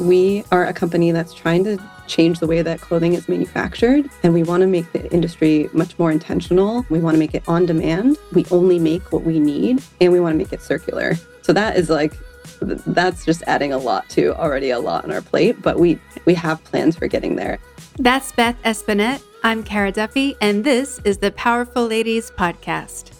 We are a company that's trying to change the way that clothing is manufactured, and we want to make the industry much more intentional. We want to make it on demand. We only make what we need, and we want to make it circular. So that is like that's just adding a lot to already a lot on our plate, but we we have plans for getting there. That's Beth Esponnette. I'm Kara Duffy, and this is the Powerful Ladies podcast.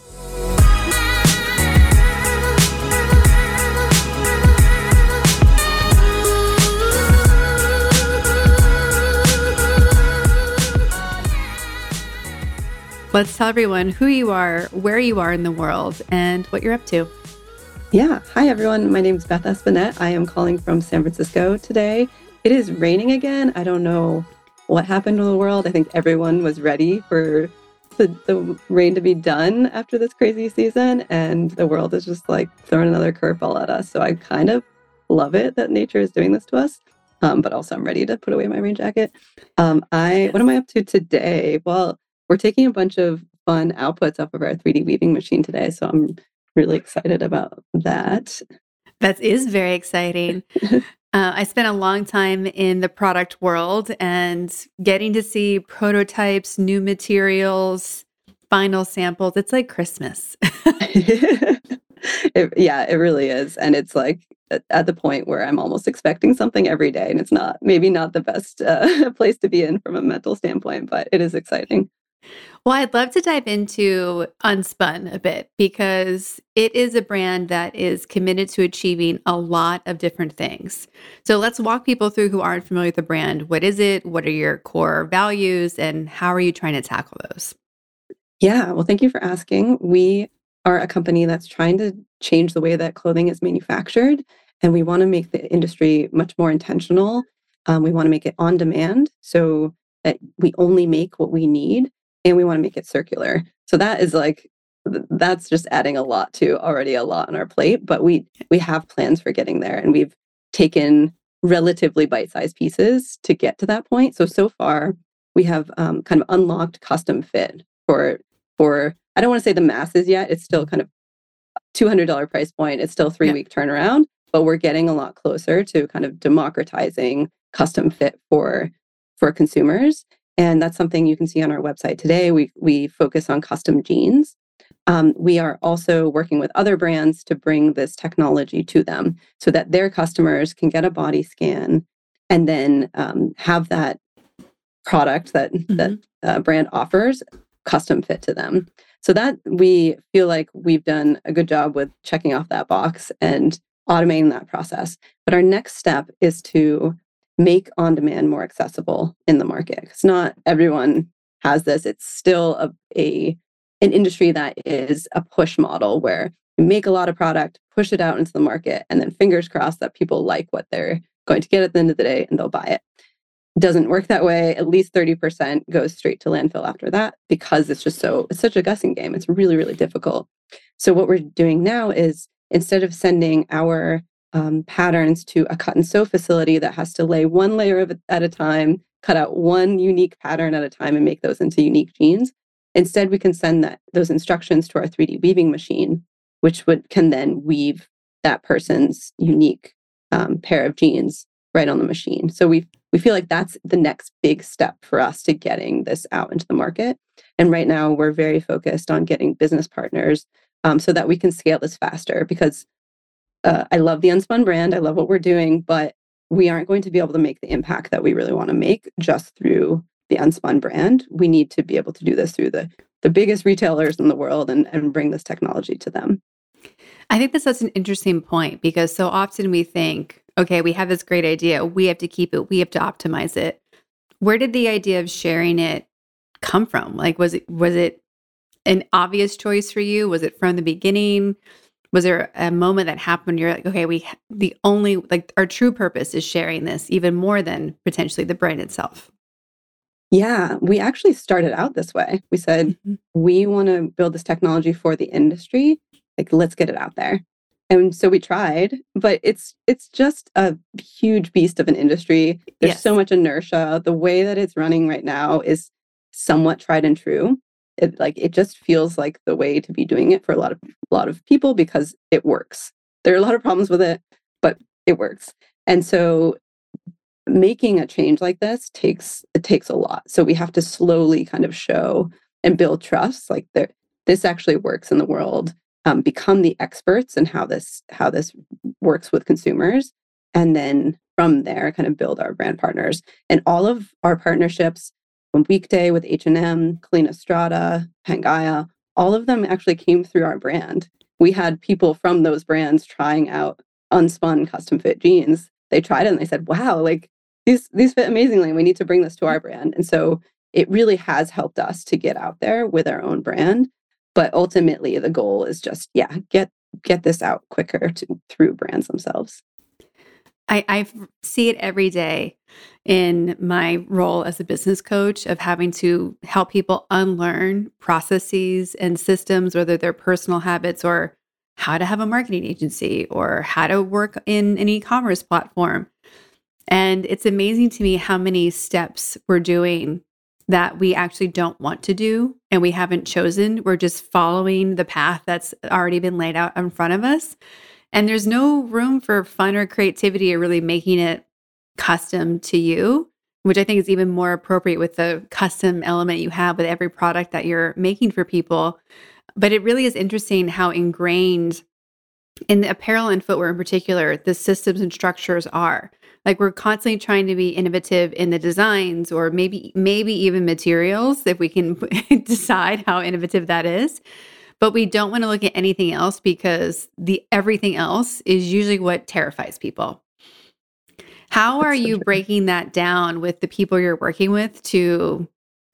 Let's tell everyone who you are, where you are in the world, and what you're up to. Yeah. Hi, everyone. My name is Beth Esponnette. I am calling from San Francisco today. It is raining again. I don't know what happened to the world. I think everyone was ready for the, the rain to be done after this crazy season, and the world is just like throwing another curveball at us. So I kind of love it that nature is doing this to us. Um, but also, I'm ready to put away my rain jacket. Um, I what am I up to today? Well, we're taking a bunch of fun outputs off of our 3D weaving machine today. So I'm really excited about that. That is very exciting. uh, I spent a long time in the product world and getting to see prototypes, new materials, final samples. It's like Christmas. it, yeah, it really is. And it's like at the point where I'm almost expecting something every day. And it's not, maybe not the best uh, place to be in from a mental standpoint, but it is exciting. Well, I'd love to dive into Unspun a bit because it is a brand that is committed to achieving a lot of different things. So let's walk people through who aren't familiar with the brand. What is it? What are your core values? And how are you trying to tackle those? Yeah, well, thank you for asking. We are a company that's trying to change the way that clothing is manufactured, and we want to make the industry much more intentional. Um, we want to make it on demand so that we only make what we need and we want to make it circular. So that is like that's just adding a lot to already a lot on our plate, but we we have plans for getting there and we've taken relatively bite-sized pieces to get to that point. So so far we have um, kind of unlocked custom fit for for I don't want to say the masses yet. It's still kind of $200 price point. It's still 3 week turnaround, but we're getting a lot closer to kind of democratizing custom fit for for consumers and that's something you can see on our website today. We, we focus on custom jeans. Um, we are also working with other brands to bring this technology to them so that their customers can get a body scan and then um, have that product that mm-hmm. that uh, brand offers custom fit to them. So that we feel like we've done a good job with checking off that box and automating that process. But our next step is to make on demand more accessible in the market. Because not everyone has this. It's still a, a an industry that is a push model where you make a lot of product, push it out into the market, and then fingers crossed that people like what they're going to get at the end of the day and they'll buy it. doesn't work that way. At least 30% goes straight to landfill after that because it's just so it's such a guessing game. It's really, really difficult. So what we're doing now is instead of sending our um, patterns to a cut and sew facility that has to lay one layer of, at a time, cut out one unique pattern at a time, and make those into unique jeans. Instead, we can send that those instructions to our 3D weaving machine, which would can then weave that person's unique um, pair of jeans right on the machine. So we we feel like that's the next big step for us to getting this out into the market. And right now, we're very focused on getting business partners um, so that we can scale this faster because uh, I love the Unspun brand. I love what we're doing, but we aren't going to be able to make the impact that we really want to make just through the Unspun brand. We need to be able to do this through the the biggest retailers in the world and, and bring this technology to them. I think that's such an interesting point because so often we think, okay, we have this great idea, we have to keep it, we have to optimize it. Where did the idea of sharing it come from? Like was it was it an obvious choice for you? Was it from the beginning? Was there a moment that happened you're like okay we the only like our true purpose is sharing this even more than potentially the brand itself yeah we actually started out this way. We said mm-hmm. we want to build this technology for the industry. Like let's get it out there. And so we tried but it's it's just a huge beast of an industry. There's yes. so much inertia. The way that it's running right now is somewhat tried and true it like it just feels like the way to be doing it for a lot of a lot of people because it works there are a lot of problems with it but it works and so making a change like this takes it takes a lot. So we have to slowly kind of show and build trust like there this actually works in the world. Um, become the experts in how this how this works with consumers and then from there kind of build our brand partners and all of our partnerships weekday with h&m Collina Strada pangaia all of them actually came through our brand. We had people from those brands trying out unspun custom fit jeans. They tried it and they said wow like these these fit amazingly. We need to bring this to our brand. And so it really has helped us to get out there with our own brand. But ultimately the goal is just yeah get get this out quicker to, through brands themselves I, I see it every day in my role as a business coach of having to help people unlearn processes and systems, whether they're personal habits or how to have a marketing agency or how to work in an e commerce platform. And it's amazing to me how many steps we're doing that we actually don't want to do and we haven't chosen. We're just following the path that's already been laid out in front of us. And there's no room for fun or creativity or really making it custom to you, which I think is even more appropriate with the custom element you have with every product that you're making for people. But it really is interesting how ingrained in apparel and footwear in particular, the systems and structures are. Like we're constantly trying to be innovative in the designs or maybe maybe even materials if we can decide how innovative that is. But we don't want to look at anything else because the everything else is usually what terrifies people. How are you breaking that down with the people you're working with to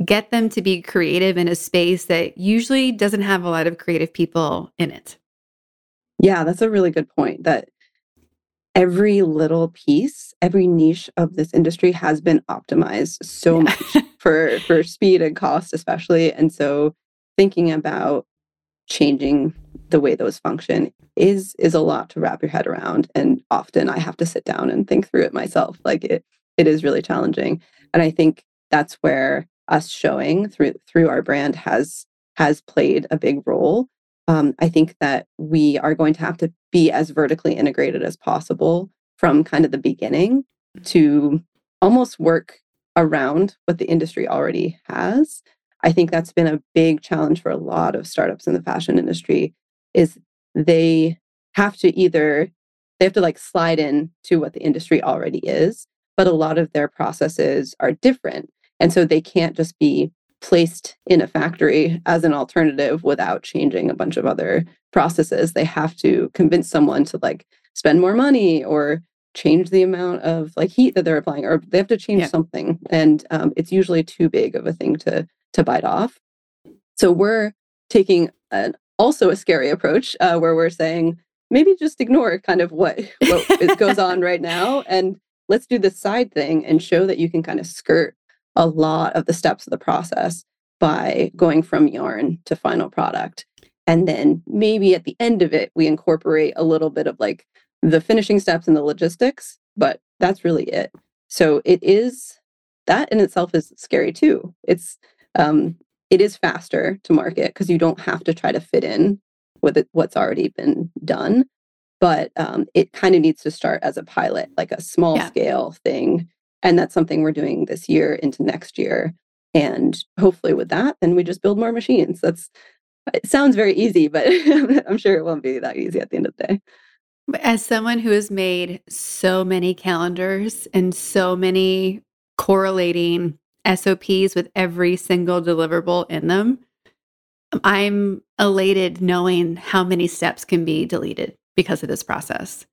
get them to be creative in a space that usually doesn't have a lot of creative people in it? Yeah, that's a really good point that every little piece, every niche of this industry has been optimized so yeah. much for for speed and cost especially. And so thinking about changing the way those function is is a lot to wrap your head around and often I have to sit down and think through it myself. Like it it is really challenging. And I think that's where us showing through through our brand has has played a big role um, I think that we are going to have to be as vertically integrated as possible from kind of the beginning to almost work around what the industry already has. I think that's been a big challenge for a lot of startups in the fashion industry is they have to either they have to like slide in to what the industry already is, but a lot of their processes are different. And so they can't just be placed in a factory as an alternative without changing a bunch of other processes. They have to convince someone to like spend more money or change the amount of like heat that they're applying or they have to change yeah. something and um, it's usually too big of a thing to to bite off so we're taking an also a scary approach uh, where we're saying maybe just ignore kind of what what goes on right now and let's do this side thing and show that you can kind of skirt a lot of the steps of the process by going from yarn to final product. And then maybe at the end of it, we incorporate a little bit of like the finishing steps and the logistics, but that's really it. So it is that in itself is scary too. It's um it is faster to market because you don't have to try to fit in with it, what's already been done. But um, it kind of needs to start as a pilot, like a small yeah. scale thing and that's something we're doing this year into next year. And hopefully, with that, then we just build more machines. That's it sounds very easy, but I'm sure it won't be that easy at the end of the day. As someone who has made so many calendars and so many correlating SOPs with every single deliverable in them, I'm elated knowing how many steps can be deleted because of this process.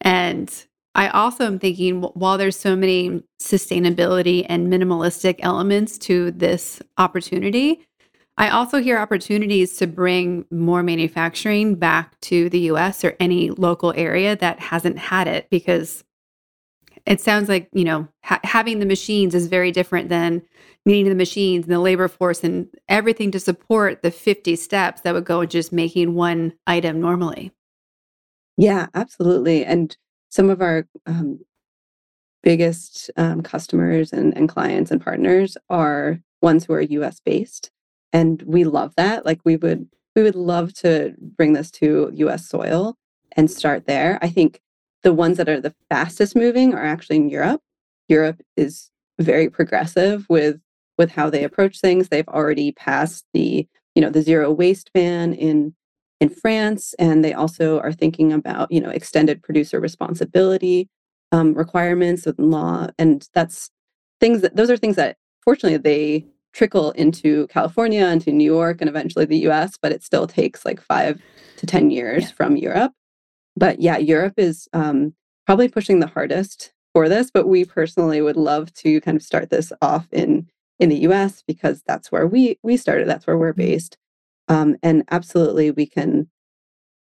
And I also am thinking while there's so many sustainability and minimalistic elements to this opportunity, I also hear opportunities to bring more manufacturing back to the US or any local area that hasn't had it because it sounds like, you know, ha- having the machines is very different than needing the machines and the labor force and everything to support the 50 steps that would go into just making one item normally. Yeah, absolutely. And some of our um, biggest um, customers and, and clients and partners are ones who are US based. And we love that. Like we would we would love to bring this to US soil and start there. I think the ones that are the fastest moving are actually in Europe. Europe is very progressive with with how they approach things. They've already passed the you know the zero waste ban in in France, and they also are thinking about you know extended producer responsibility um, requirements and law, and that's things that those are things that fortunately they trickle into California, into New York, and eventually the US, but it still takes like five to 10 years yeah. from Europe. But yeah, Europe is um, probably pushing the hardest for this, but we personally would love to kind of start this off in in the US because that's where we we started, that's where we're mm-hmm. based. Um, and absolutely we can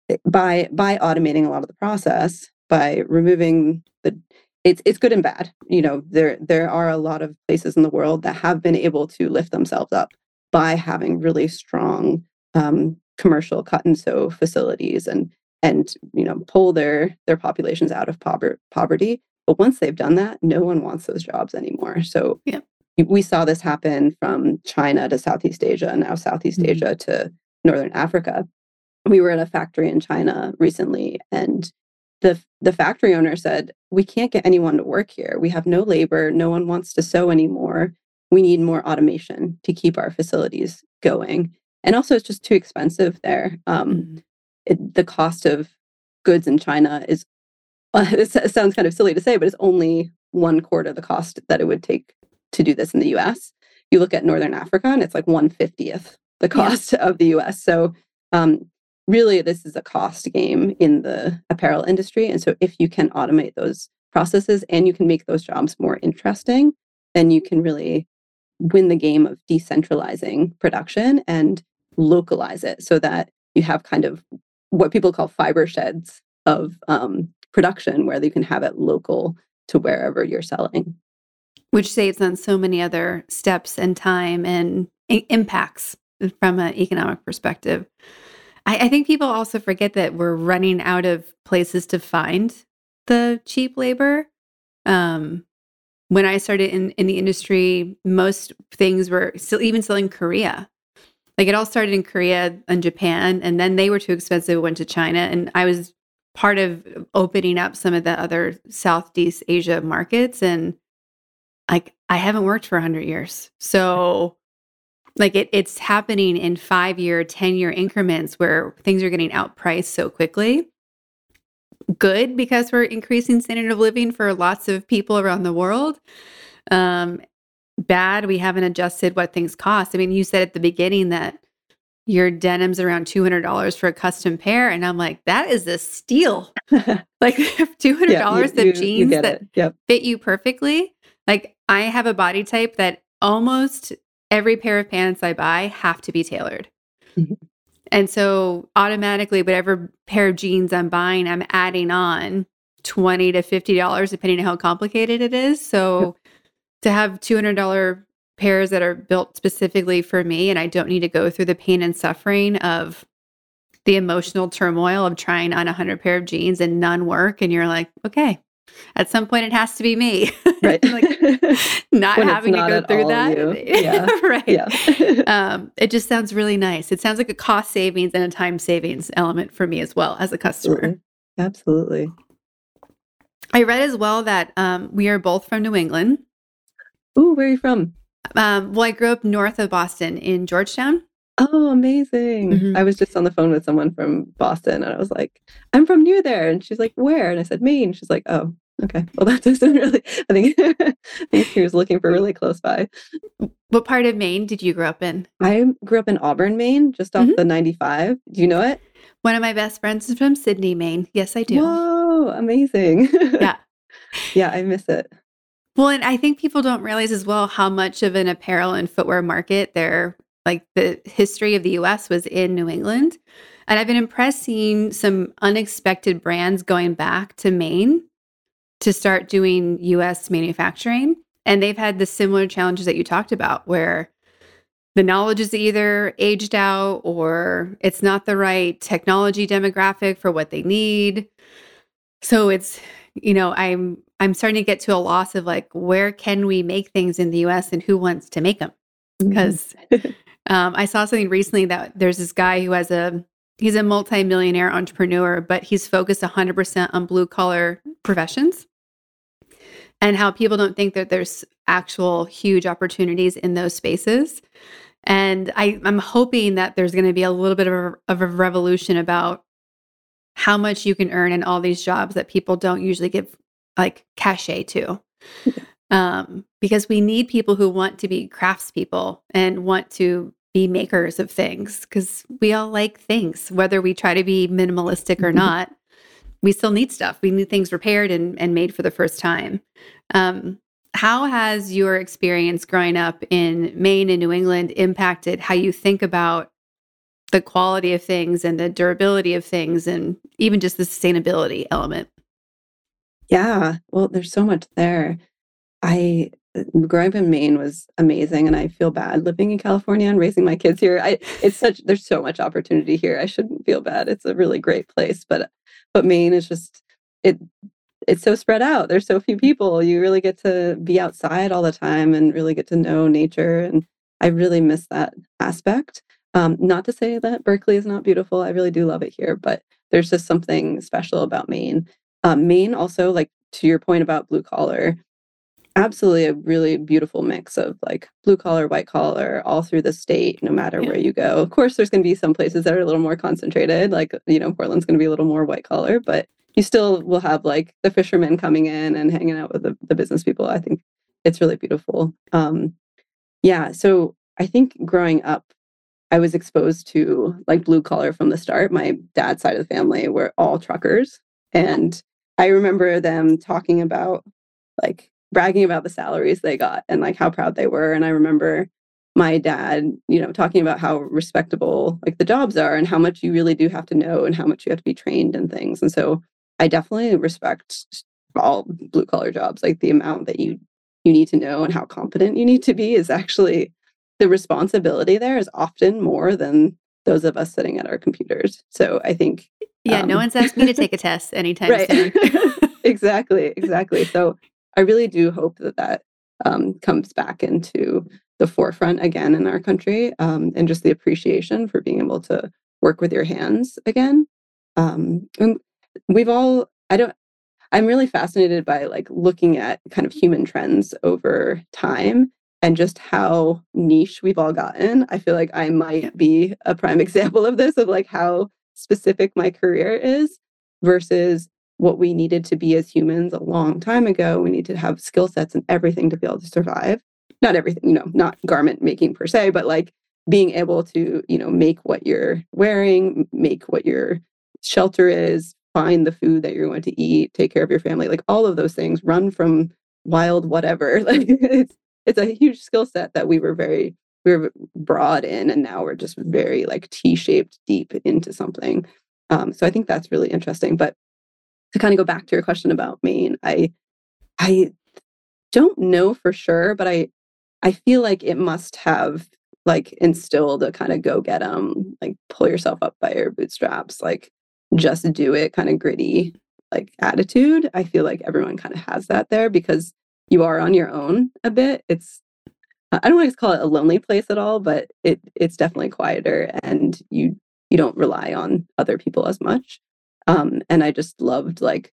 eh, by by automating a lot of the process, by removing the it's it's good and bad. You know, there there are a lot of places in the world that have been able to lift themselves up by having really strong um, commercial cut and sew facilities and and you know pull their their populations out of pover- poverty. But once they've done that, no one wants those jobs anymore. So yeah. we saw this happen from China to Southeast Asia, and now Southeast mm-hmm. Asia to Northern Africa. We were at a factory in China recently, and the the factory owner said, "We can't get anyone to work here. We have no labor. No one wants to sew anymore. We need more automation to keep our facilities going." And also, it's just too expensive there. Um, mm-hmm. It, the cost of goods in China is uh, it sounds kind of silly to say, but it's only one quarter the cost that it would take to do this in the U.S. You look at Northern Africa, and it's like one fiftieth the cost yeah. of the U.S. So um, really this is a cost game in the apparel industry and so if you can automate those processes and you can make those jobs more interesting then you can really win the game of decentralizing production and localize it so that you have kind of what people call fiber sheds of um, production where you can have it local to wherever you're selling which saves on so many other steps and time and I- impacts from an economic perspective I, I think people also forget that we're running out of places to find the cheap labor. Um, when I started in, in the industry, most things were still even still in Korea. Like it all started in Korea and Japan, and then they were too expensive, went to China. And I was part of opening up some of the other Southeast Asia markets. And like I haven't worked for 100 years. So like it, it's happening in five year, 10 year increments where things are getting outpriced so quickly. Good because we're increasing standard of living for lots of people around the world. Um, bad, we haven't adjusted what things cost. I mean, you said at the beginning that your denim's around $200 for a custom pair. And I'm like, that is a steal. like $200 yeah, you, of jeans that yep. fit you perfectly. Like I have a body type that almost every pair of pants I buy have to be tailored. Mm-hmm. And so automatically, whatever pair of jeans I'm buying, I'm adding on 20 to $50, depending on how complicated it is. So yep. To have $200 pairs that are built specifically for me, and I don't need to go through the pain and suffering of the emotional turmoil of trying on a 100 pair of jeans and none work. And you're like, okay, at some point it has to be me. Right. Like not having not to go through that. yeah. Right. Yeah. um, it just sounds really nice. It sounds like a cost savings and a time savings element for me as well as a customer. Absolutely, absolutely. i read as well that um, we are both from new england Ooh, where are you from um, well i grew up north of boston in georgetown Oh, amazing. Mm-hmm. I was just on the phone with someone from Boston and I was like, I'm from near there. And she's like, Where? And I said, Maine. She's like, Oh, okay. Well, that doesn't really, I think, I think she was looking for really close by. What part of Maine did you grow up in? I grew up in Auburn, Maine, just off mm-hmm. the 95. Do you know it? One of my best friends is from Sidney, Maine. Yes, I do. Whoa, amazing. Yeah. yeah, I miss it. Well, and I think people don't realize as well how much of an apparel and footwear market there like the history of the US was in New England. And I've been impressed seeing some unexpected brands going back to Maine to start doing US manufacturing. And they've had the similar challenges that you talked about, where the knowledge is either aged out or it's not the right technology demographic for what they need. So it's, you know, I'm I'm starting to get to a loss of like where can we make things in the US and who wants to make them? Because mm-hmm. Um, I saw something recently that there's this guy who has a he's a multimillionaire entrepreneur, but he's focused 100% on blue collar professions. and how people don't think that there's actual huge opportunities in those spaces. And I, I'm hoping that there's going to be a little bit of a, of a revolution about how much you can earn in all these jobs that people don't usually give like cachet to. Um, because we need people who want to be craftspeople and want to be makers of things because we all like things, whether we try to be minimalistic or mm-hmm. not. We still need stuff. We need things repaired and, and made for the first time. Um, how has your experience growing up in Maine and New England impacted how you think about the quality of things and the durability of things and even just the sustainability element? Yeah, well, there's so much there. I growing up in Maine was amazing, and I feel bad living in California and raising my kids here. I it's such there's so much opportunity here. I shouldn't feel bad. It's a really great place, but but Maine is just it it's so spread out. There's so few people. You really get to be outside all the time and really get to know nature. And I really miss that aspect. Um, not to say that Berkeley is not beautiful. I really do love it here, but there's just something special about Maine. Um, Maine also, like to your point about blue collar, absolutely a really beautiful mix of like blue collar, white collar, all through the state, no matter yeah. where you go. Of course, there's going to be some places that are a little more concentrated, like, you know, Portland's going to be a little more white collar, but you still will have like the fishermen coming in and hanging out with the, the business people. I think it's really beautiful. Um, yeah. So I think growing up, I was exposed to like blue collar from the start. My dad's side of the family were all truckers. And I remember them talking about like bragging about the salaries they got and like how proud they were. And I remember my dad, you know, talking about how respectable like the jobs are and how much you really do have to know and how much you have to be trained and things. And so I definitely respect all blue collar jobs. Like the amount that you you need to know and how competent you need to be is actually the responsibility there is often more than those of us sitting at our computers. So I think Yeah, um, no one's asked me to take a test anytime right. soon. exactly, exactly. So I really do hope that that um, comes back into the forefront again in our country um, and just the appreciation for being able to work with your hands again. Um, and we've all i don't i'm really fascinated by like looking at kind of human trends over time and just how niche we've all gotten i feel like i might be a prime example of this of like how specific my career is versus what we needed to be as humans a long time ago. We need to have skill sets and everything to be able to survive. Not everything you know not garment making per se but like being able to you know make what you're wearing make what your shelter is find the food that you're going to eat, take care of your family, like all of those things, run from wild whatever. Like it's it's a huge skill set that we were very we were broad in and now we're just very like T-shaped deep into something. Um, so I think that's really interesting. But to kind of go back to your question about Maine, I I don't know for sure, but I I feel like it must have like instilled a kind of go get them, like pull yourself up by your bootstraps, like just do it kind of gritty like attitude. I feel like everyone kind of has that there because you are on your own a bit. It's I don't want to call it a lonely place at all, but it it's definitely quieter and you you don't rely on other people as much. Um, and I just loved like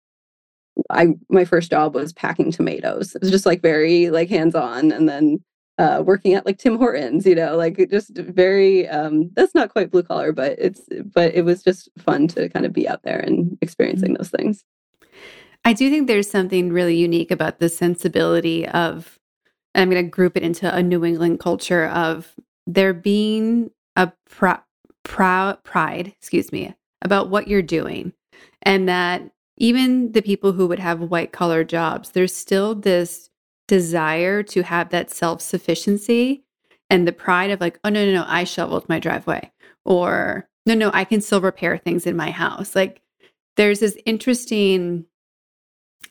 I my first job was packing tomatoes. It was just like very like hands on, and then uh, working at like Tim Hortons, you know, like just very um, that's not quite blue collar, but it's but it was just fun to kind of be out there and experiencing mm-hmm. those things. I do think there's something really unique about the sensibility of I'm going to group it into a New England culture of there being a pr- proud pride, excuse me, about what you're doing, and that even the people who would have white collar jobs, there's still this desire to have that self sufficiency and the pride of like, oh, no, no, no, I shoveled my driveway. Or no, no, I can still repair things in my house. Like there's this interesting,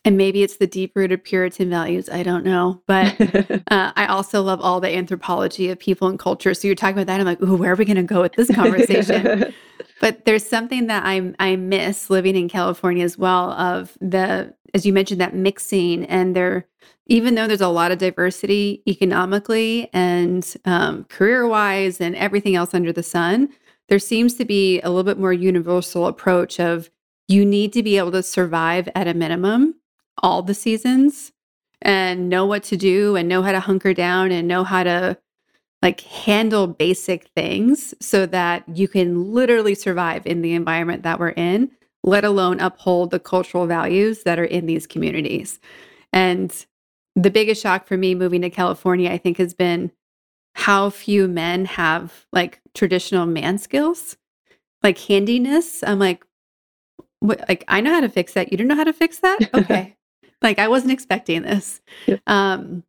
and maybe it's the deep rooted Puritan values. I don't know. But uh, I also love all the anthropology of people and culture. So you're talking about that. I'm like, ooh, where are we going to go with this conversation? but there's something that I I miss living in California as well of the as you mentioned that mixing and there even though there's a lot of diversity economically and um, career wise and everything else under the sun there seems to be a little bit more universal approach of you need to be able to survive at a minimum all the seasons and know what to do and know how to hunker down and know how to like handle basic things so that you can literally survive in the environment that we're in, let alone uphold the cultural values that are in these communities. And the biggest shock for me moving to California, I think, has been how few men have like traditional man skills, like handiness. I'm like, what, like I know how to fix that. You don't know how to fix that? Okay. like I wasn't expecting this. Yep. Um,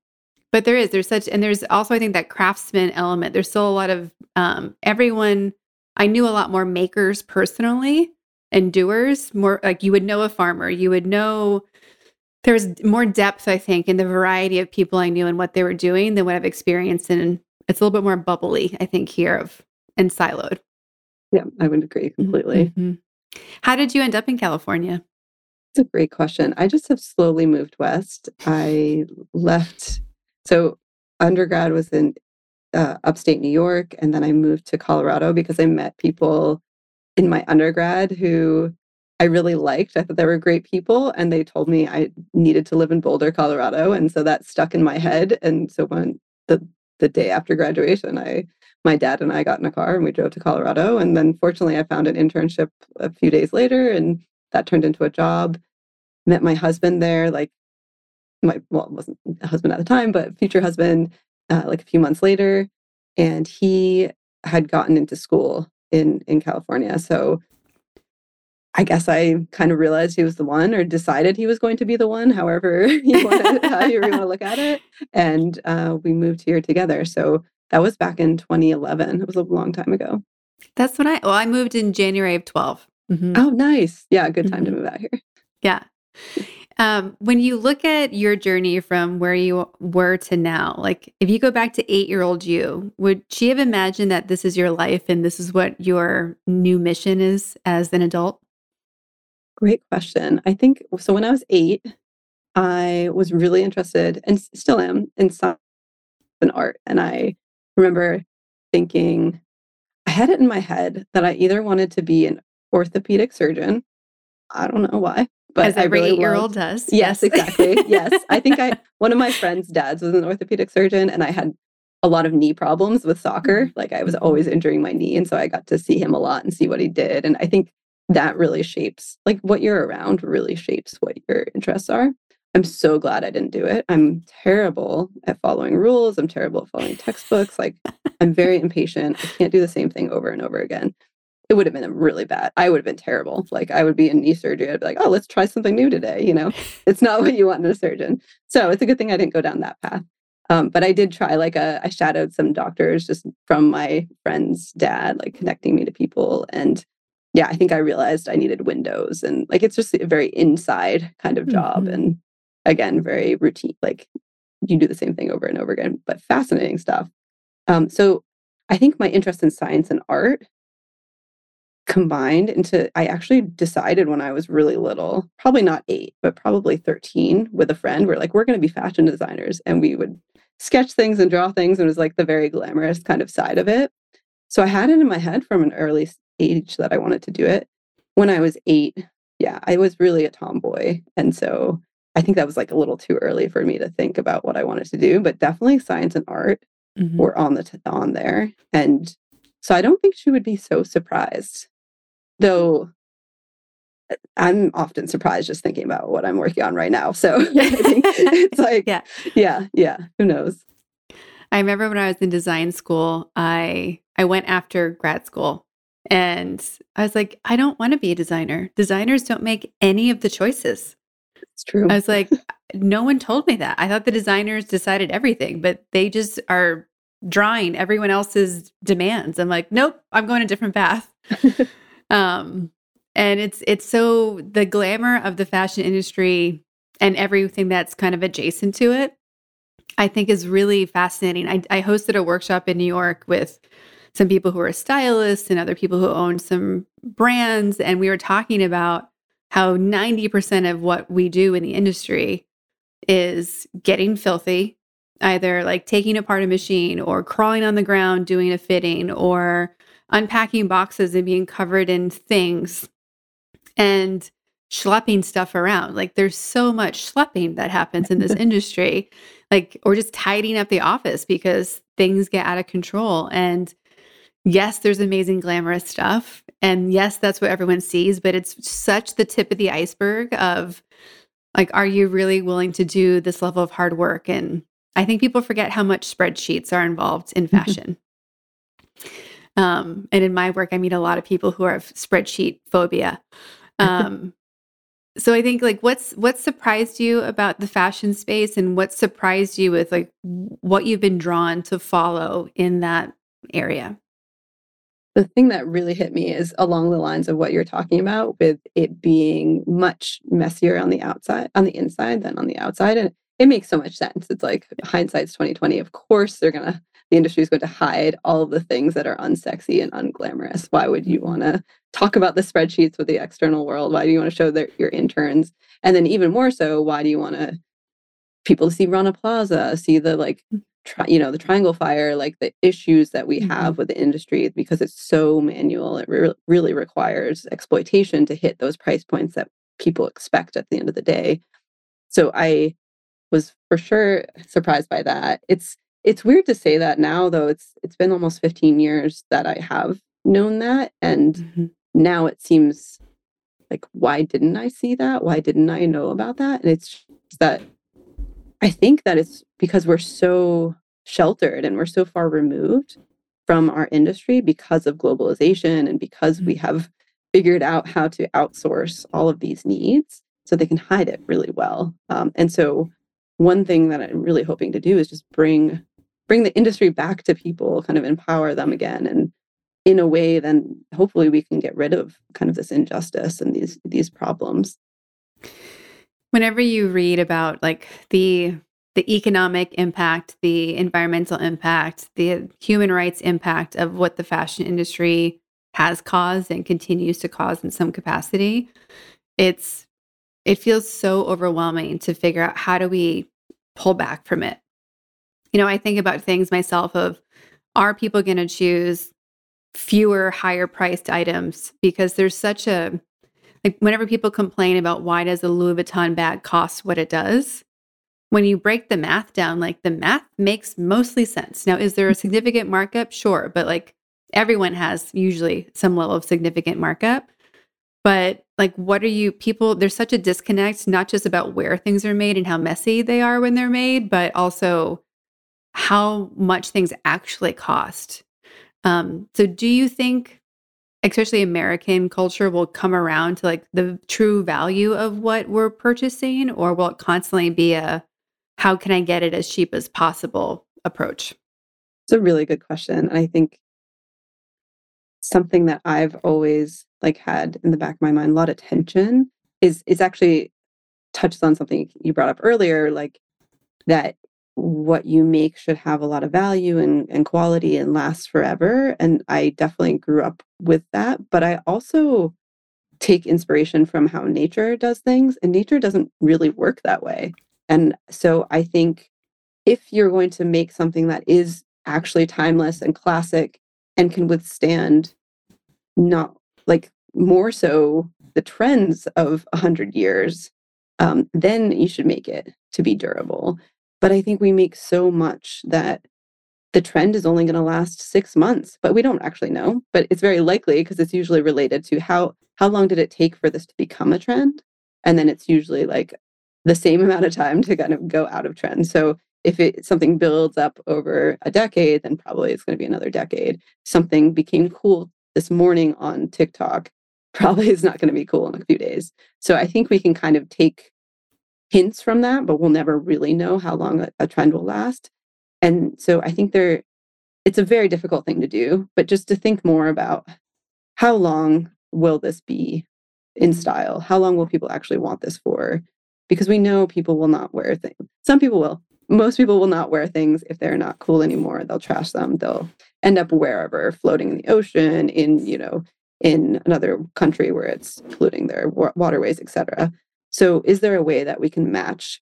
but there is there's such and there's also I think that craftsman element. There's still a lot of um, everyone. I knew a lot more makers personally and doers. More like you would know a farmer. You would know there's more depth, I think, in the variety of people I knew and what they were doing than what I've experienced. And it's a little bit more bubbly, I think, here of and siloed. Yeah, I would agree completely. Mm-hmm. How did you end up in California? It's a great question. I just have slowly moved west. I left, so undergrad was in uh, upstate New York, and then I moved to Colorado because I met people in my undergrad who I really liked. I thought they were great people, and they told me I needed to live in Boulder, Colorado, and so that stuck in my head. And so when the the day after graduation, I my dad and I got in a car and we drove to Colorado. And then fortunately, I found an internship a few days later, and that turned into a job. Met my husband there, like my well, wasn't a husband at the time, but future husband, uh, like a few months later, and he had gotten into school in in California, so I guess I kind of realized he was the one or decided he was going to be the one, however you want to, you want to look at it. And uh, we moved here together. So that was back in 2011. It was a long time ago. That's when I, well, I moved in January of 12. Mm-hmm. Oh, nice. Yeah, good time mm-hmm. to move out here. Yeah. Um, when you look at your journey from where you were to now, like if you go back to eight year old you, would she have imagined that this is your life and this is what your new mission is as an adult? Great question. I think so. When I was eight, I was really interested and still am in science and art. And I remember thinking, I had it in my head that I either wanted to be an orthopedic surgeon. I don't know why, but As every really eight year old does. Yes, exactly. yes. I think I, one of my friends' dads was an orthopedic surgeon, and I had a lot of knee problems with soccer. Mm-hmm. Like I was always injuring my knee. And so I got to see him a lot and see what he did. And I think that really shapes like what you're around really shapes what your interests are. I'm so glad I didn't do it. I'm terrible at following rules. I'm terrible at following textbooks. Like I'm very impatient. I can't do the same thing over and over again. It would have been really bad. I would have been terrible. Like I would be in knee surgery. I'd be like, oh, let's try something new today. You know, it's not what you want in a surgeon. So it's a good thing I didn't go down that path. Um, but I did try, like, a, I shadowed some doctors just from my friend's dad, like connecting me to people. And yeah, I think I realized I needed windows and like it's just a very inside kind of job. Mm-hmm. And again, very routine, like you do the same thing over and over again, but fascinating stuff. Um, so I think my interest in science and art combined into I actually decided when I was really little, probably not eight, but probably 13 with a friend. We're like, we're going to be fashion designers. And we would sketch things and draw things. And it was like the very glamorous kind of side of it. So I had it in my head from an early age that I wanted to do it. When I was eight, yeah, I was really a tomboy. And so I think that was like a little too early for me to think about what I wanted to do, but definitely science and art mm-hmm. were on the t- on there. And so I don't think she would be so surprised. Though uh, I'm often surprised just thinking about what I'm working on right now. So it's like, yeah, yeah, yeah. Who knows? I remember when I was in design school, I I went after grad school and I was like, I don't want to be a designer. Designers don't make any of the choices. It's true. I was like, no one told me that. I thought the designers decided everything, but they just are drawing everyone else's demands. I'm like, nope, I'm going a different path. um, and it's it's so the glamour of the fashion industry and everything that's kind of adjacent to it, I think is really fascinating. I, I hosted a workshop in New York with some people who are stylists and other people who own some brands. And we were talking about how 90% of what we do in the industry is getting filthy, either like taking apart a machine or crawling on the ground doing a fitting or unpacking boxes and being covered in things. And schlepping stuff around. Like there's so much schlepping that happens in this industry, like, or just tidying up the office because things get out of control. And yes, there's amazing, glamorous stuff. And yes, that's what everyone sees, but it's such the tip of the iceberg of like, are you really willing to do this level of hard work? And I think people forget how much spreadsheets are involved in mm-hmm. fashion. um, and in my work, I meet a lot of people who have spreadsheet phobia. Um, so I think like what's what surprised you about the fashion space and what surprised you with like what you've been drawn to follow in that area? The thing that really hit me is along the lines of what you're talking about with it being much messier on the outside on the inside than on the outside and it makes so much sense. It's like hindsight's 2020. Of course they're to the industry is going to hide all of the things that are unsexy and unglamorous. Why would you want to talk about the spreadsheets with the external world? Why do you want to show their, your interns? And then even more so, why do you want to people to see Rana Plaza, see the like, mm. Tri- you know, the Triangle Fire, like the issues that we mm-hmm. have with the industry because it's so manual. It re- really requires exploitation to hit those price points that people expect at the end of the day. So I was for sure surprised by that. It's it's weird to say that now though it's it's been almost 15 years that i have known that and mm-hmm. now it seems like why didn't i see that why didn't i know about that and it's that i think that it's because we're so sheltered and we're so far removed from our industry because of globalization and because we mm-hmm. have figured out how to outsource all of these needs so they can hide it really well um, and so one thing that i'm really hoping to do is just bring bring the industry back to people, kind of empower them again. And in a way, then hopefully we can get rid of kind of this injustice and these these problems. Whenever you read about like the the economic impact, the environmental impact, the human rights impact of what the fashion industry has caused and continues to cause in some capacity, it's it feels so overwhelming to figure out how do we pull back from it. You know, I think about things myself of are people going to choose fewer higher priced items because there's such a like whenever people complain about why does a Louis Vuitton bag cost what it does, when you break the math down, like the math makes mostly sense. Now, is there a mm-hmm. significant markup? Sure, but like everyone has usually some level of significant markup. But like, what are you people? There's such a disconnect, not just about where things are made and how messy they are when they're made, but also how much things actually cost. Um, so, do you think, especially American culture, will come around to like the true value of what we're purchasing, or will it constantly be a how can I get it as cheap as possible approach? It's a really good question. And I think something that I've always like had in the back of my mind a lot of tension is is actually touches on something you brought up earlier, like that what you make should have a lot of value and, and quality and last forever. And I definitely grew up with that. But I also take inspiration from how nature does things, and nature doesn't really work that way. And so I think if you're going to make something that is actually timeless and classic and can withstand not like more so the trends of 100 years, um, then you should make it to be durable. But I think we make so much that the trend is only going to last six months, but we don't actually know. But it's very likely because it's usually related to how how long did it take for this to become a trend, and then it's usually like the same amount of time to kind of go out of trend. So if it something builds up over a decade, then probably it's going to be another decade. Something became cool this morning on TikTok, probably is not going to be cool in a few days. So I think we can kind of take hints from that, but we'll never really know how long a, a trend will last. And so I think there, it's a very difficult thing to do, but just to think more about how long will this be in style? How long will people actually want this for? Because we know people will not wear things. Some people will. Most people will not wear things if they're not cool anymore. They'll trash them. They'll end up wherever, floating in the ocean, in you know, in another country where it's polluting their waterways, etc. So is there a way that we can match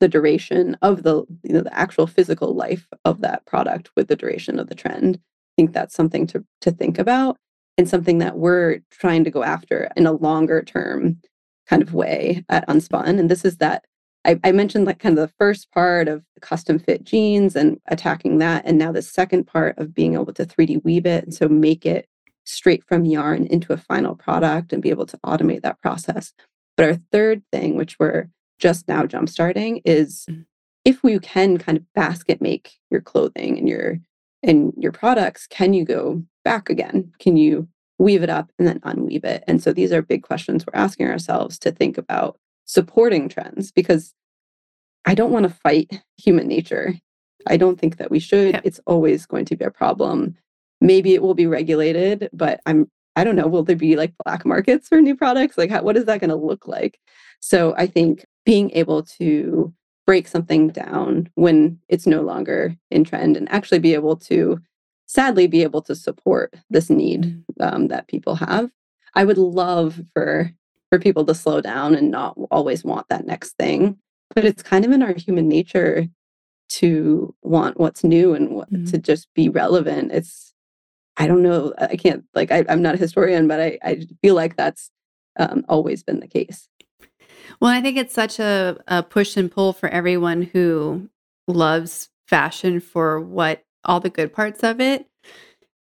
the duration of the you know the actual physical life of that product with the duration of the trend? I think that's something to to think about and something that we're trying to go after in a longer term kind of way at Unspun. And this is that I, I, mentioned like kind of the first part of custom fit jeans and attacking that. And now the second part of being able to 3D weave it. And so make it straight from yarn into a final product and be able to automate that process. But our third thing, which we're just now jumpstarting, is mm. if we can kind of basket make your clothing and your and your products, can you go back again? Can you weave it up and then unweave it? And so these are big questions we're asking ourselves to think about supporting trends because I don't want to fight human nature. I don't think that we should. It's always going to be a problem. Maybe it will be regulated, but I'm I don't know, will there be like black markets for new products? Like how, what is that going to look like? So I think being able to break something down when it's no longer in trend and actually be able to sadly be able to support this need mm. um, that people have i would love for for people to slow down and not always want that next thing but it's kind of in our human nature to want what's new and mm. to just be relevant it's i don't know i can't like I, am not a historian but i i feel like that's um, always been the case well, I think it's such a, a push and pull for everyone who loves fashion for what all the good parts of it.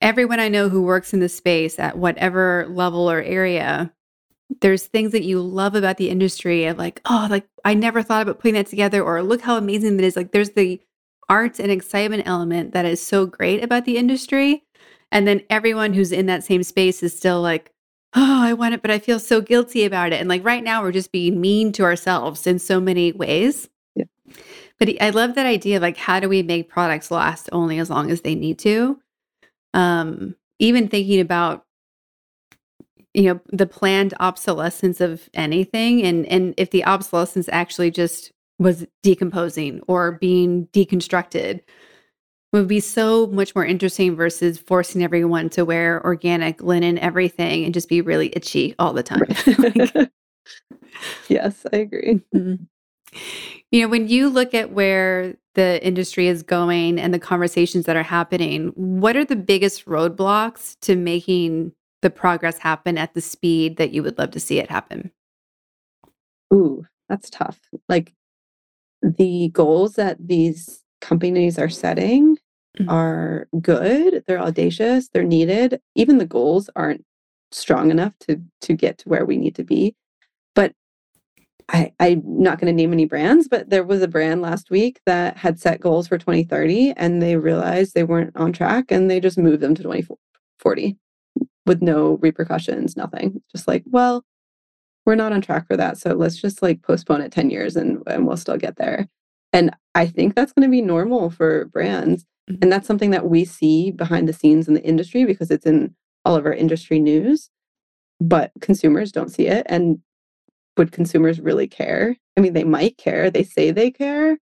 Everyone I know who works in the space at whatever level or area, there's things that you love about the industry of like, oh, like I never thought about putting that together, or look how amazing that is. Like there's the art and excitement element that is so great about the industry. And then everyone who's in that same space is still like, oh, I want it, but I feel so guilty about it. And like right now, we're just being mean to ourselves in so many ways. Yeah. But I love that idea of like, how do we make products last only as long as they need to? Um, even thinking about you know the planned obsolescence of anything and and if the obsolescence actually just was decomposing or being deconstructed would be so much more interesting versus forcing everyone to wear organic linen everything and just be really itchy all the time. like, yes, I agree. Mm-hmm. You know, when you look at where the industry is going and the conversations that are happening, what are the biggest roadblocks to making the progress happen at the speed that you would love to see it happen? Ooh, that's tough. Like the goals that these companies are setting mm-hmm. are good, they're audacious, they're needed. Even the goals aren't strong enough to to get to where we need to be. But I, I'm not going to name any brands, but there was a brand last week that had set goals for 2030 and they realized they weren't on track and they just moved them to 2040 with no repercussions, nothing. Just like, well, we're not on track for that. So let's just like postpone it 10 years and, and we'll still get there. And I think that's going to be normal for brands. Mm-hmm. And that's something that we see behind the scenes in the industry because it's in all of our industry news. But consumers don't see it. And would consumers really care? I mean, they might care. They say they care.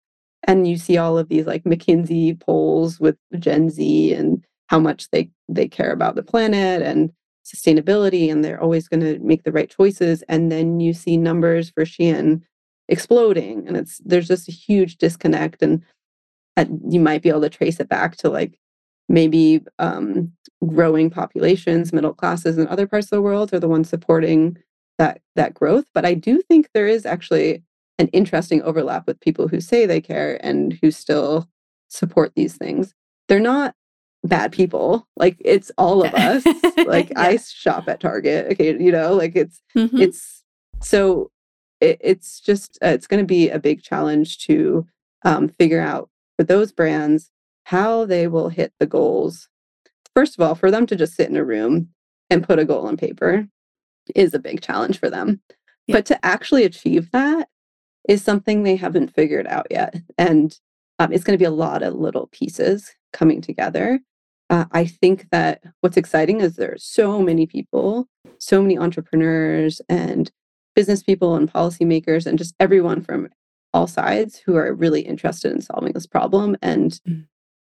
And you see all of these like McKinsey polls with Gen Z and how much they they care about the planet and sustainability and they're always going to make the right choices and then you see numbers for Shein exploding and it's there's just a huge disconnect and you might be able to trace it back to like maybe um, growing populations middle classes in other parts of the world are the ones supporting that that growth but i do think there is actually an interesting overlap with people who say they care and who still support these things they're not bad people like it's all of us like yeah. i shop at target okay you know like it's mm-hmm. it's so it, it's just uh, it's going to be a big challenge to um, figure out for those brands how they will hit the goals. First of all for them to just sit in a room and put a goal on paper is a big challenge for them. Yeah. but to actually achieve that is something they haven't figured out yet and um, it's going to be a lot of little pieces coming together. Uh, i think that what's exciting is there are so many people so many entrepreneurs and business people and policymakers and just everyone from all sides who are really interested in solving this problem. And mm.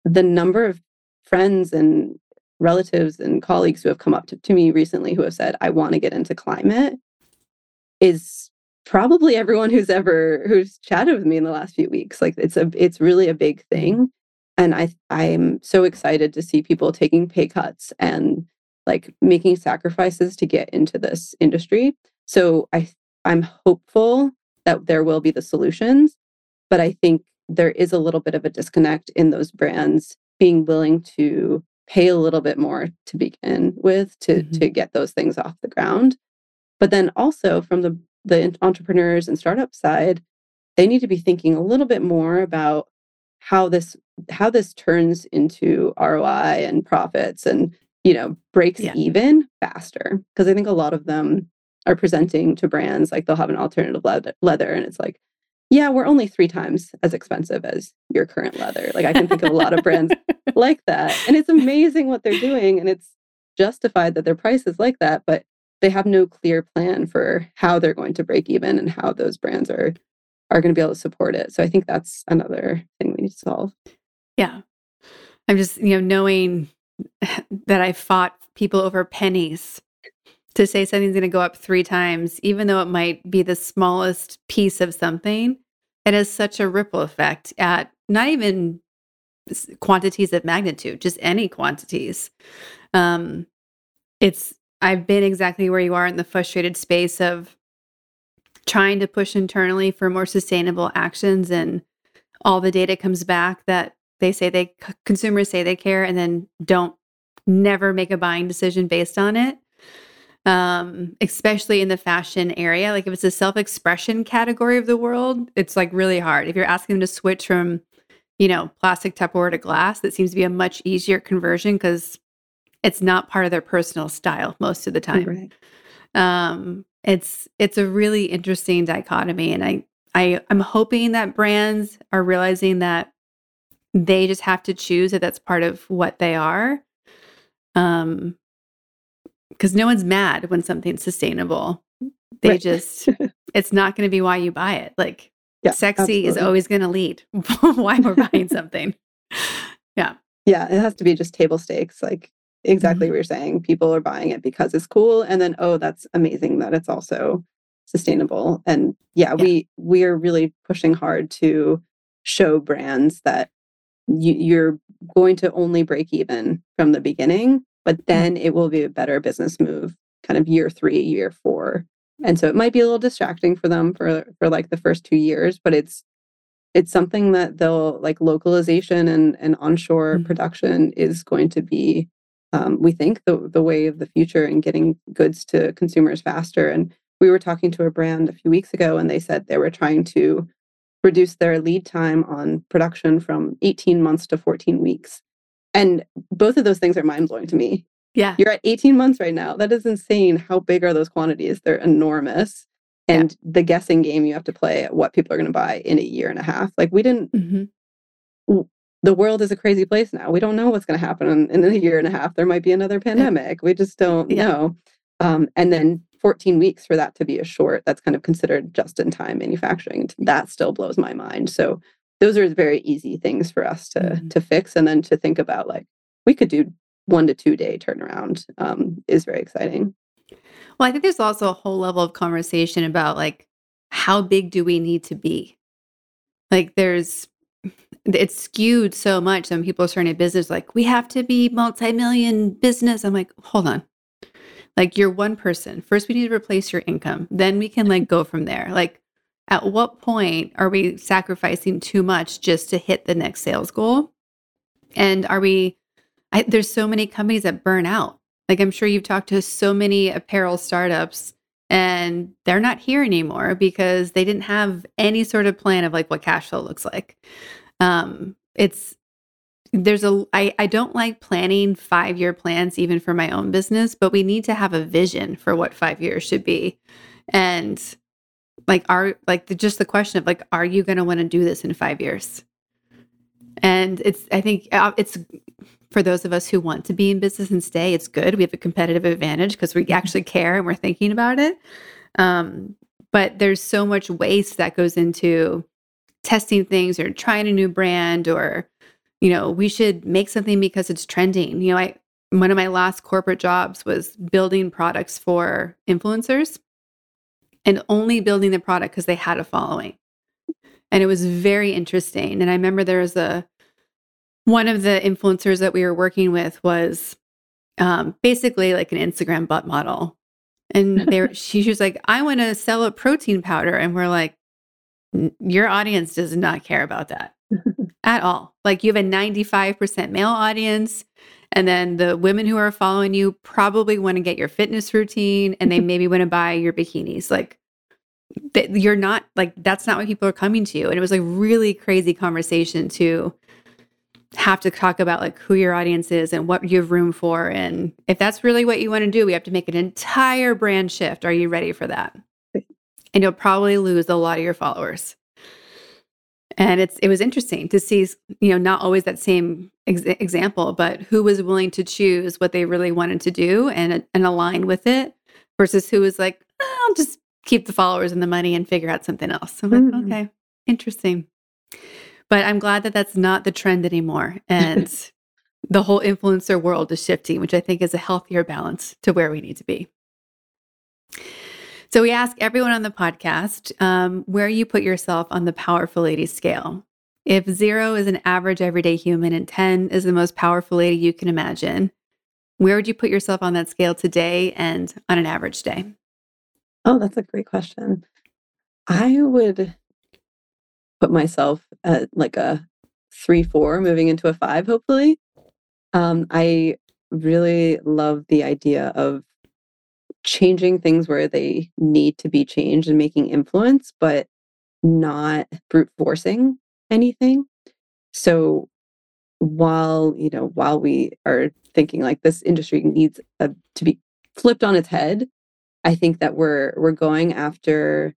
the number of friends and relatives and colleagues who have come up to, to me recently who have said, I want to get into climate is probably everyone who's ever who's chatted with me in the last few weeks. Like it's a it's really a big thing. And I I'm so excited to see people taking pay cuts and like making sacrifices to get into this industry. So I I'm hopeful that there will be the solutions, but I think there is a little bit of a disconnect in those brands being willing to pay a little bit more to begin with to mm-hmm. to get those things off the ground. But then also from the the entrepreneurs and startup side, they need to be thinking a little bit more about how this how this turns into ROI and profits and you know breaks yeah. even faster because I think a lot of them are presenting to brands like they'll have an alternative leather, leather and it's like yeah we're only three times as expensive as your current leather like I can think of a lot of brands like that and it's amazing what they're doing and it's justified that their price is like that but they have no clear plan for how they're going to break even and how those brands are are going to be able to support it. So I think that's another thing we need to solve. Yeah. I'm just, you know, knowing that I fought people over pennies to say something's going to go up three times, even though it might be the smallest piece of something, it has such a ripple effect at not even quantities of magnitude, just any quantities. Um, it's I've been exactly where you are in the frustrated space of trying to push internally for more sustainable actions and all the data comes back that they say they consumers say they care and then don't never make a buying decision based on it um, especially in the fashion area like if it's a self-expression category of the world it's like really hard if you're asking them to switch from you know plastic tupperware to glass that seems to be a much easier conversion because it's not part of their personal style most of the time right. um, it's it's a really interesting dichotomy and I I I'm hoping that brands are realizing that they just have to choose that that's part of what they are. Um because no one's mad when something's sustainable. They right. just it's not going to be why you buy it. Like yeah, sexy absolutely. is always going to lead why we're buying something. Yeah. Yeah, it has to be just table stakes. Like exactly mm-hmm. what you're saying. People are buying it because it's cool. And then, oh, that's amazing that it's also sustainable. And yeah, yeah. we we are really pushing hard to show brands that you, you're going to only break even from the beginning, but mm-hmm. then it will be a better business move kind of year three, year four. And so it might be a little distracting for them for for like the first two years, but it's it's something that they'll like localization and, and onshore mm-hmm. production is going to be um, we think the the way of the future and getting goods to consumers faster. And we were talking to a brand a few weeks ago, and they said they were trying to reduce their lead time on production from 18 months to 14 weeks. And both of those things are mind blowing to me. Yeah. You're at 18 months right now. That is insane. How big are those quantities? They're enormous. And yeah. the guessing game you have to play at what people are going to buy in a year and a half. Like we didn't mm-hmm the world is a crazy place now. We don't know what's going to happen in, in, a year and a half. There might be another pandemic. We just don't yeah. know. Um, and then 14 weeks for that to be a short, that's kind of considered just in time manufacturing. That still blows my mind. So those are very easy things for us to mm-hmm. to fix and then to think about like we could do one to two day turnaround um, is very exciting. Well, I think there's also a whole level of conversation about like how big do we need to be? Like there's it's skewed so much. When people are starting a business, like we have to be multi-million business. I'm like, hold on. Like you're one person. First, we need to replace your income. Then we can like go from there. Like, at what point are we sacrificing too much just to hit the next sales goal? And are we? I, there's so many companies that burn out. Like I'm sure you've talked to so many apparel startups and they're not here anymore because they didn't have any sort of plan of like what cash flow looks like. Um, it's there's a I, I don't like planning five year plans even for my own business, but we need to have a vision for what five years should be. And like are like the, just the question of like, are you going to want to do this in five years? And it's I think uh, it's for those of us who want to be in business and stay, it's good. We have a competitive advantage because we mm-hmm. actually care and we're thinking about it. Um, but there's so much waste that goes into testing things or trying a new brand or you know we should make something because it's trending you know i one of my last corporate jobs was building products for influencers and only building the product because they had a following and it was very interesting and i remember there was a one of the influencers that we were working with was um, basically like an instagram butt model And they she was like, I want to sell a protein powder. And we're like, your audience does not care about that at all. Like you have a 95% male audience. And then the women who are following you probably want to get your fitness routine and they maybe want to buy your bikinis. Like you're not like that's not what people are coming to you. And it was a really crazy conversation to have to talk about like who your audience is and what you have room for. And if that's really what you want to do, we have to make an entire brand shift. Are you ready for that? And you'll probably lose a lot of your followers and it's it was interesting to see you know not always that same ex- example but who was willing to choose what they really wanted to do and and align with it versus who was like oh, i'll just keep the followers and the money and figure out something else. I'm mm-hmm. like okay interesting. But i'm glad that that's not the trend anymore and the whole influencer world is shifting which i think is a healthier balance to where we need to be so we ask everyone on the podcast um, where you put yourself on the powerful lady scale. If zero is an average everyday human and 10 is the most powerful lady you can imagine, where would you put yourself on that scale today and on an average day? Oh, that's a great question. I would put myself at like a three, four, moving into a five, hopefully. Um, I really love the idea of changing things where they need to be changed and making influence, but not brute forcing anything. So while, you know, while we are thinking like this industry needs a, to be flipped on its head, I think that we're we're going after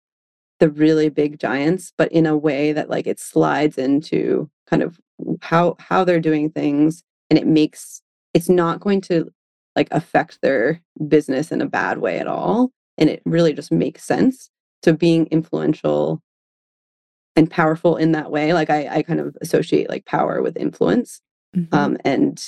the really big giants, but in a way that like it slides into kind of how how they're doing things and it makes it's not going to like affect their business in a bad way at all and it really just makes sense so being influential and powerful in that way like i, I kind of associate like power with influence mm-hmm. um, and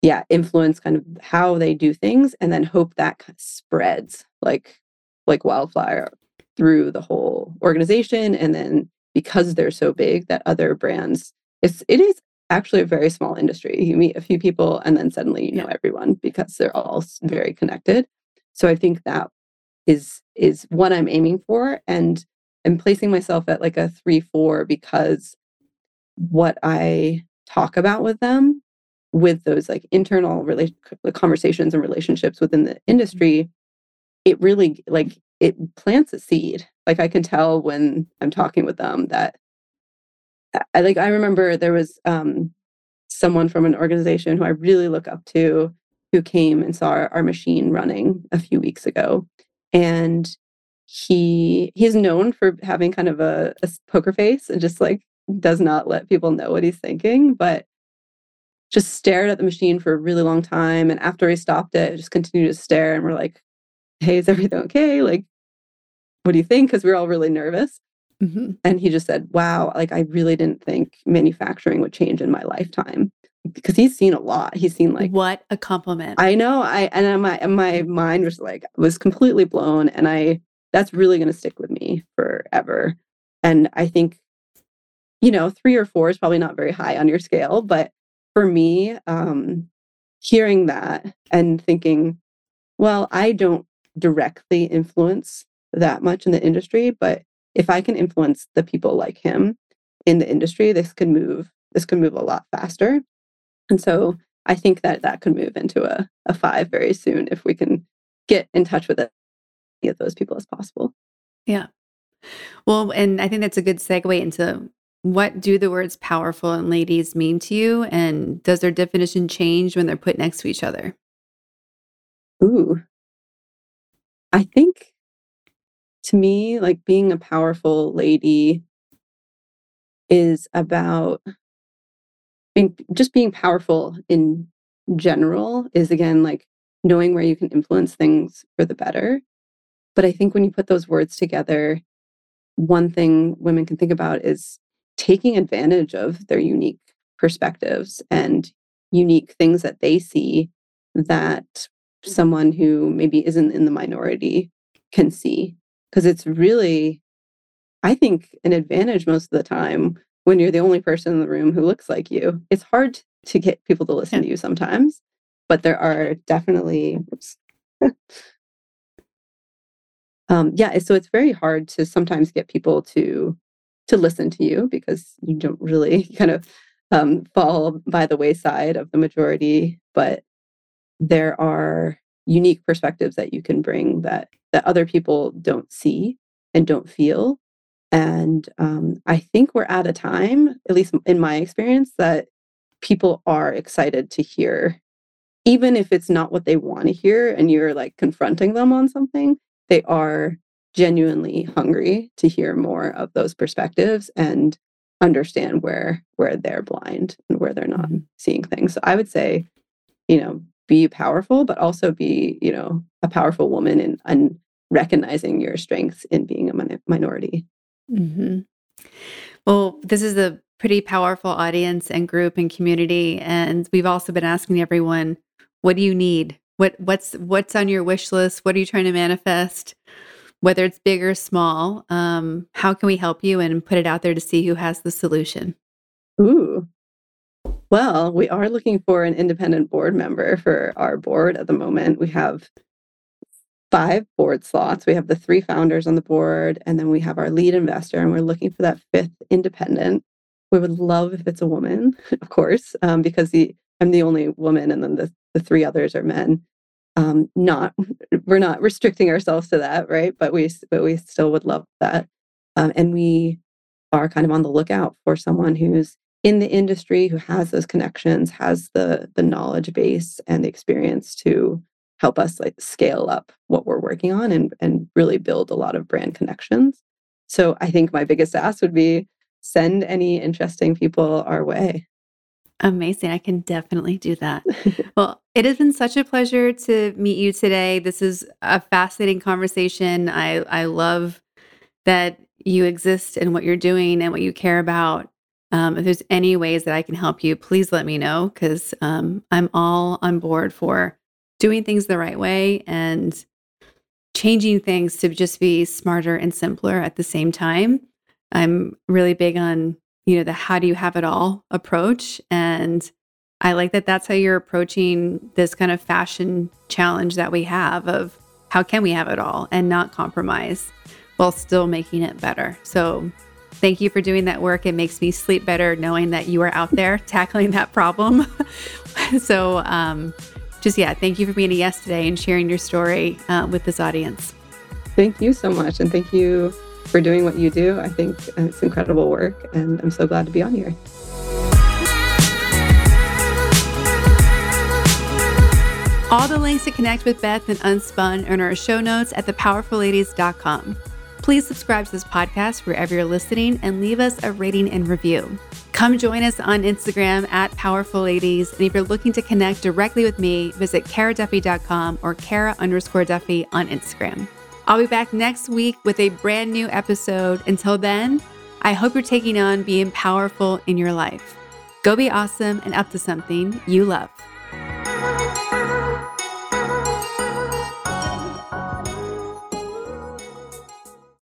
yeah influence kind of how they do things and then hope that kind of spreads like like wildfire through the whole organization and then because they're so big that other brands it's it is actually a very small industry. You meet a few people and then suddenly you know everyone because they're all mm-hmm. very connected. So I think that is is what I'm aiming for and I'm placing myself at like a 3 4 because what I talk about with them with those like internal relation conversations and relationships within the mm-hmm. industry it really like it plants a seed like i can tell when i'm talking with them that I like I remember there was um, someone from an organization who I really look up to who came and saw our, our machine running a few weeks ago, and he he's known for having kind of a, a poker face and just like does not let people know what he's thinking, but just stared at the machine for a really long time. And after he stopped it, just continued to stare. And we're like, "Hey, is everything okay? Like, what do you think?" Because we we're all really nervous. Mm-hmm. And he just said, Wow, like I really didn't think manufacturing would change in my lifetime. Because he's seen a lot. He's seen like what a compliment. I know. I and my my mind was like was completely blown. And I that's really gonna stick with me forever. And I think, you know, three or four is probably not very high on your scale, but for me, um, hearing that and thinking, well, I don't directly influence that much in the industry, but if I can influence the people like him in the industry, this could move. This could move a lot faster. And so I think that that could move into a, a five very soon if we can get in touch with it, get those people as possible. Yeah. Well, and I think that's a good segue into what do the words powerful and ladies mean to you? And does their definition change when they're put next to each other? Ooh. I think to me, like being a powerful lady is about being just being powerful in general is again like knowing where you can influence things for the better. But I think when you put those words together, one thing women can think about is taking advantage of their unique perspectives and unique things that they see that someone who maybe isn't in the minority can see because it's really i think an advantage most of the time when you're the only person in the room who looks like you it's hard to get people to listen yeah. to you sometimes but there are definitely um, yeah, so it's very hard to sometimes get people to to listen to you because you don't really kind of um, fall by the wayside of the majority. But there are unique perspectives that you can bring that that other people don't see and don't feel. And um, I think we're at a time, at least in my experience, that people are excited to hear, even if it's not what they want to hear, and you're like confronting them on something. They are genuinely hungry to hear more of those perspectives and understand where where they're blind and where they're not mm-hmm. seeing things. So I would say, you know, be powerful, but also be, you know, a powerful woman and, and recognizing your strengths in being a min- minority. Mm-hmm. Well, this is a pretty powerful audience and group and community, and we've also been asking everyone, what do you need? What what's what's on your wish list? What are you trying to manifest? Whether it's big or small, um, how can we help you and put it out there to see who has the solution? Ooh, well, we are looking for an independent board member for our board at the moment. We have five board slots. We have the three founders on the board, and then we have our lead investor, and we're looking for that fifth independent. We would love if it's a woman, of course, um, because the I'm the only woman, and then the, the three others are men. Um, not we're not restricting ourselves to that, right? But we but we still would love that, um, and we are kind of on the lookout for someone who's in the industry who has those connections, has the the knowledge base and the experience to help us like scale up what we're working on and and really build a lot of brand connections. So I think my biggest ask would be send any interesting people our way. Amazing. I can definitely do that. well, it has been such a pleasure to meet you today. This is a fascinating conversation. I I love that you exist and what you're doing and what you care about. Um, if there's any ways that I can help you, please let me know because um, I'm all on board for doing things the right way and changing things to just be smarter and simpler at the same time. I'm really big on, you know, the how do you have it all approach. And I like that that's how you're approaching this kind of fashion challenge that we have of how can we have it all and not compromise while still making it better. So Thank you for doing that work. It makes me sleep better knowing that you are out there tackling that problem. so, um, just yeah, thank you for being a yes today and sharing your story uh, with this audience. Thank you so much. And thank you for doing what you do. I think it's incredible work, and I'm so glad to be on here. All the links to connect with Beth and Unspun are in our show notes at thepowerfulladies.com. Please subscribe to this podcast wherever you're listening and leave us a rating and review. Come join us on Instagram at Powerful Ladies. And if you're looking to connect directly with me, visit karaduffy.com or kara underscore Duffy on Instagram. I'll be back next week with a brand new episode. Until then, I hope you're taking on being powerful in your life. Go be awesome and up to something you love.